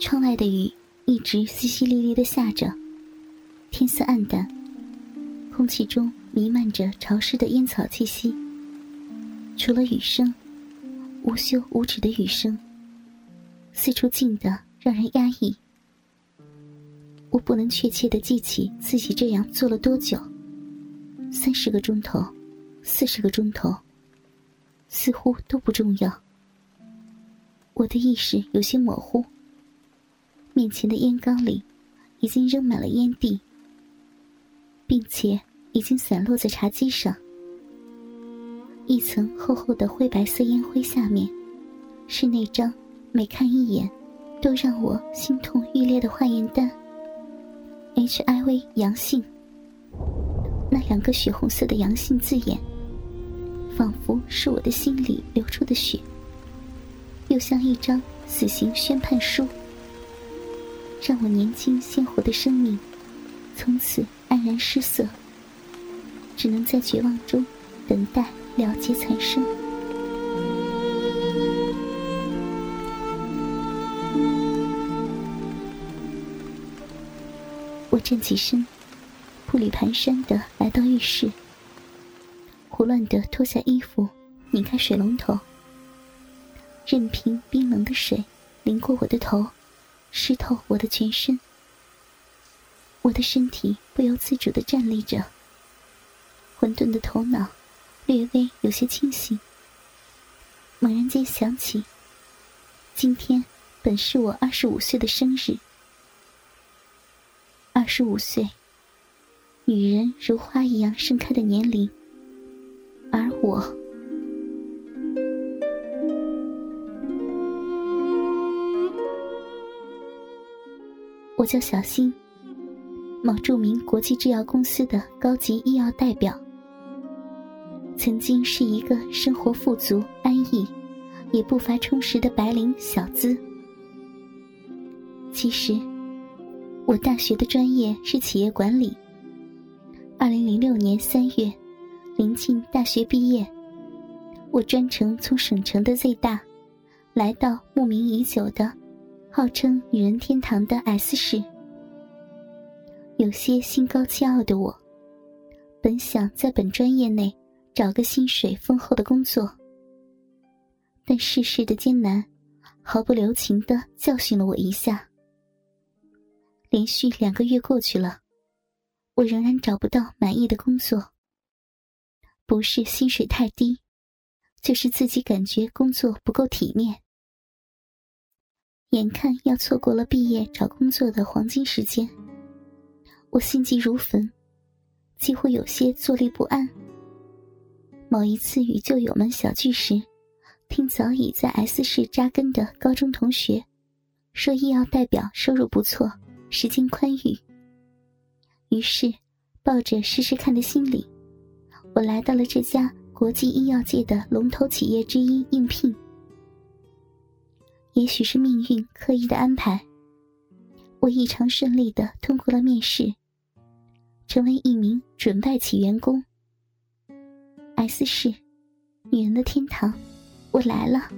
窗外的雨一直淅淅沥沥的下着，天色暗淡，空气中弥漫着潮湿的烟草气息。除了雨声，无休无止的雨声，四处静的让人压抑。我不能确切的记起自己这样做了多久，三十个钟头，四十个钟头，似乎都不重要。我的意识有些模糊。面前的烟缸里，已经扔满了烟蒂，并且已经散落在茶几上。一层厚厚的灰白色烟灰下面，是那张每看一眼都让我心痛欲裂的化验单。HIV 阳性，那两个血红色的阳性字眼，仿佛是我的心里流出的血，又像一张死刑宣判书。让我年轻鲜活的生命从此黯然失色，只能在绝望中等待了结残生。我站起身，步履蹒跚的来到浴室，胡乱的脱下衣服，拧开水龙头，任凭冰冷的水淋过我的头。湿透我的全身，我的身体不由自主的站立着，混沌的头脑略微有些清醒。猛然间想起，今天本是我二十五岁的生日。二十五岁，女人如花一样盛开的年龄，而我。我叫小新，某著名国际制药公司的高级医药代表。曾经是一个生活富足、安逸，也不乏充实的白领小资。其实，我大学的专业是企业管理。二零零六年三月，临近大学毕业，我专程从省城的 Z 大，来到慕名已久的。号称女人天堂的 S 市，有些心高气傲的我，本想在本专业内找个薪水丰厚的工作，但世事的艰难毫不留情的教训了我一下。连续两个月过去了，我仍然找不到满意的工作。不是薪水太低，就是自己感觉工作不够体面。眼看要错过了毕业找工作的黄金时间，我心急如焚，几乎有些坐立不安。某一次与旧友们小聚时，听早已在 S 市扎根的高中同学说，医药代表收入不错，时间宽裕。于是，抱着试试看的心理，我来到了这家国际医药界的龙头企业之一应聘。也许是命运刻意的安排，我异常顺利的通过了面试，成为一名准外企员工。S 市，女人的天堂，我来了，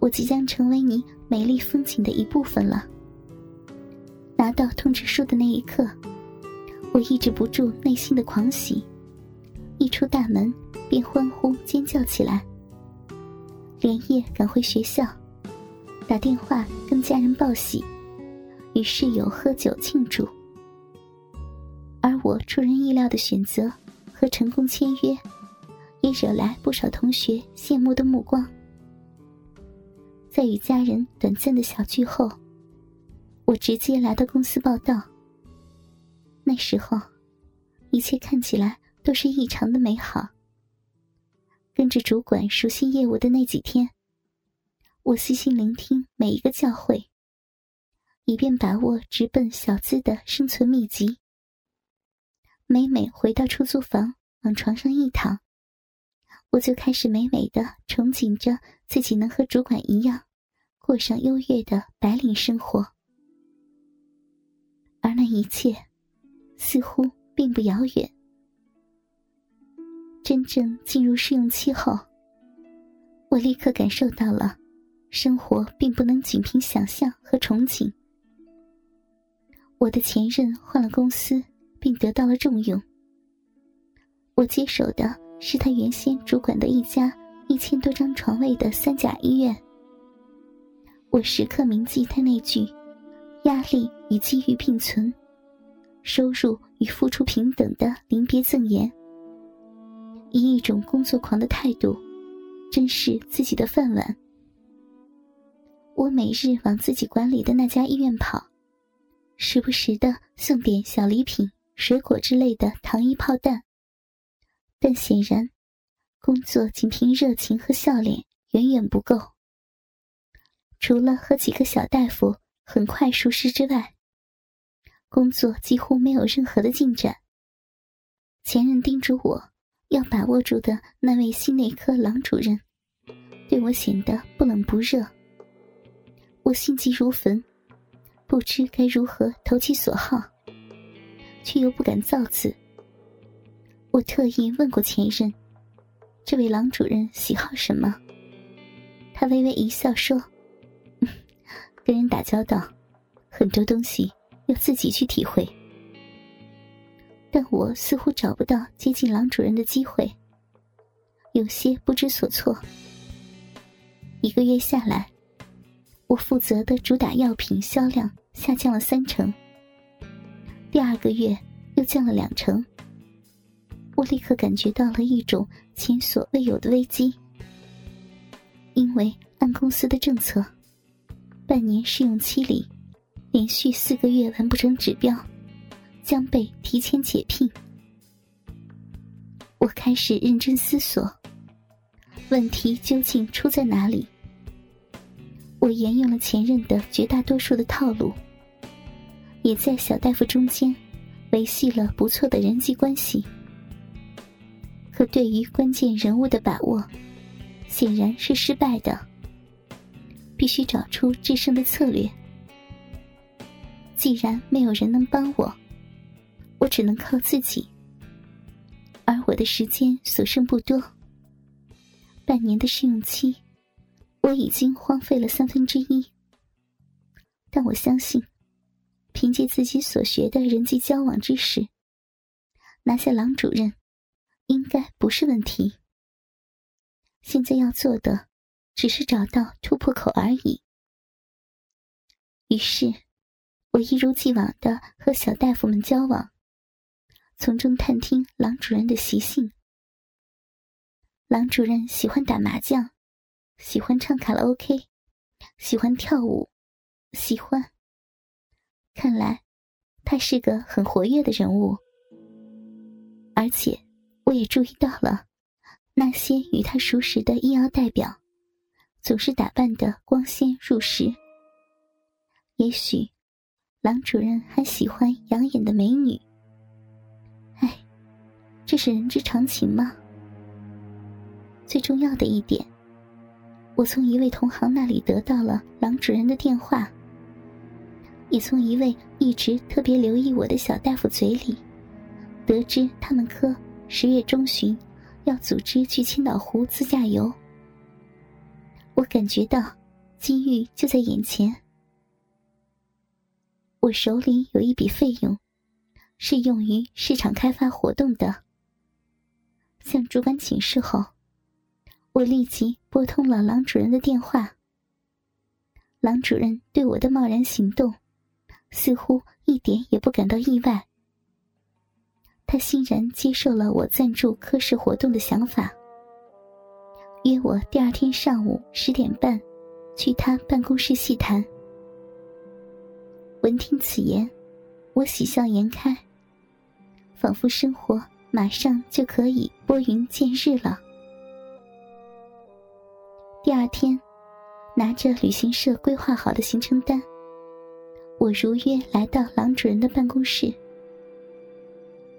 我即将成为你美丽风景的一部分了。拿到通知书的那一刻，我抑制不住内心的狂喜，一出大门便欢呼尖叫起来，连夜赶回学校。打电话跟家人报喜，与室友喝酒庆祝。而我出人意料的选择和成功签约，也惹来不少同学羡慕的目光。在与家人短暂的小聚后，我直接来到公司报道。那时候，一切看起来都是异常的美好。跟着主管熟悉业务的那几天。我细心聆听每一个教诲，以便把握直奔小资的生存秘籍。每每回到出租房，往床上一躺，我就开始美美的憧憬着自己能和主管一样，过上优越的白领生活。而那一切，似乎并不遥远。真正进入试用期后，我立刻感受到了。生活并不能仅凭想象和憧憬。我的前任换了公司，并得到了重用。我接手的是他原先主管的一家一千多张床位的三甲医院。我时刻铭记他那句：“压力与机遇并存，收入与付出平等”的临别赠言。以一种工作狂的态度，珍视自己的饭碗。我每日往自己管理的那家医院跑，时不时的送点小礼品、水果之类的糖衣炮弹。但显然，工作仅凭热情和笑脸远远不够。除了和几个小大夫很快熟识之外，工作几乎没有任何的进展。前任叮嘱我要把握住的那位心内科郎主任，对我显得不冷不热。我心急如焚，不知该如何投其所好，却又不敢造次。我特意问过前任，这位郎主任喜好什么？他微微一笑说。跟人打交道，很多东西要自己去体会。但我似乎找不到接近郎主任的机会，有些不知所措。一个月下来，我负责的主打药品销量下降了三成。第二个月又降了两成。我立刻感觉到了一种前所未有的危机，因为按公司的政策。半年试用期里，连续四个月完不成指标，将被提前解聘。我开始认真思索，问题究竟出在哪里？我沿用了前任的绝大多数的套路，也在小大夫中间维系了不错的人际关系，可对于关键人物的把握，显然是失败的。必须找出制胜的策略。既然没有人能帮我，我只能靠自己。而我的时间所剩不多，半年的试用期，我已经荒废了三分之一。但我相信，凭借自己所学的人际交往知识，拿下郎主任，应该不是问题。现在要做的。只是找到突破口而已。于是，我一如既往的和小大夫们交往，从中探听郎主任的习性。郎主任喜欢打麻将，喜欢唱卡拉 OK，喜欢跳舞，喜欢。看来，他是个很活跃的人物。而且，我也注意到了那些与他熟识的医药代表。总是打扮的光鲜入时。也许，郎主任还喜欢养眼的美女。哎，这是人之常情吗？最重要的一点，我从一位同行那里得到了狼主人的电话，也从一位一直特别留意我的小大夫嘴里，得知他们科十月中旬要组织去千岛湖自驾游。我感觉到，机遇就在眼前。我手里有一笔费用，是用于市场开发活动的。向主管请示后，我立即拨通了郎主任的电话。郎主任对我的贸然行动，似乎一点也不感到意外。他欣然接受了我赞助科室活动的想法。约我第二天上午十点半，去他办公室细谈。闻听此言，我喜笑颜开，仿佛生活马上就可以拨云见日了。第二天，拿着旅行社规划好的行程单，我如约来到郎主任的办公室。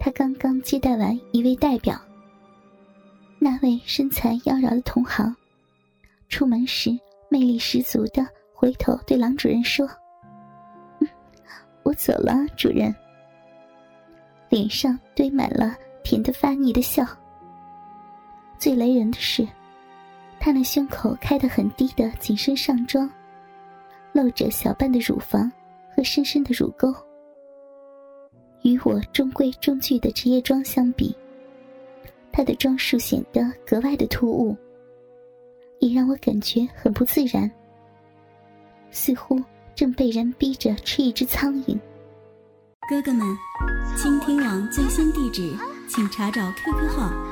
他刚刚接待完一位代表。那位身材妖娆的同行，出门时魅力十足的回头对郎主任说：“嗯我走了，主任。”脸上堆满了甜得发腻的笑。最雷人的是，她那胸口开得很低的紧身上装，露着小半的乳房和深深的乳沟，与我中规中矩的职业装相比，她的装束显得格外的突兀，也让我感觉很不自然，似乎正被人逼着吃一只苍蝇。哥哥们，倾听网最新地址，请查找 QQ 号。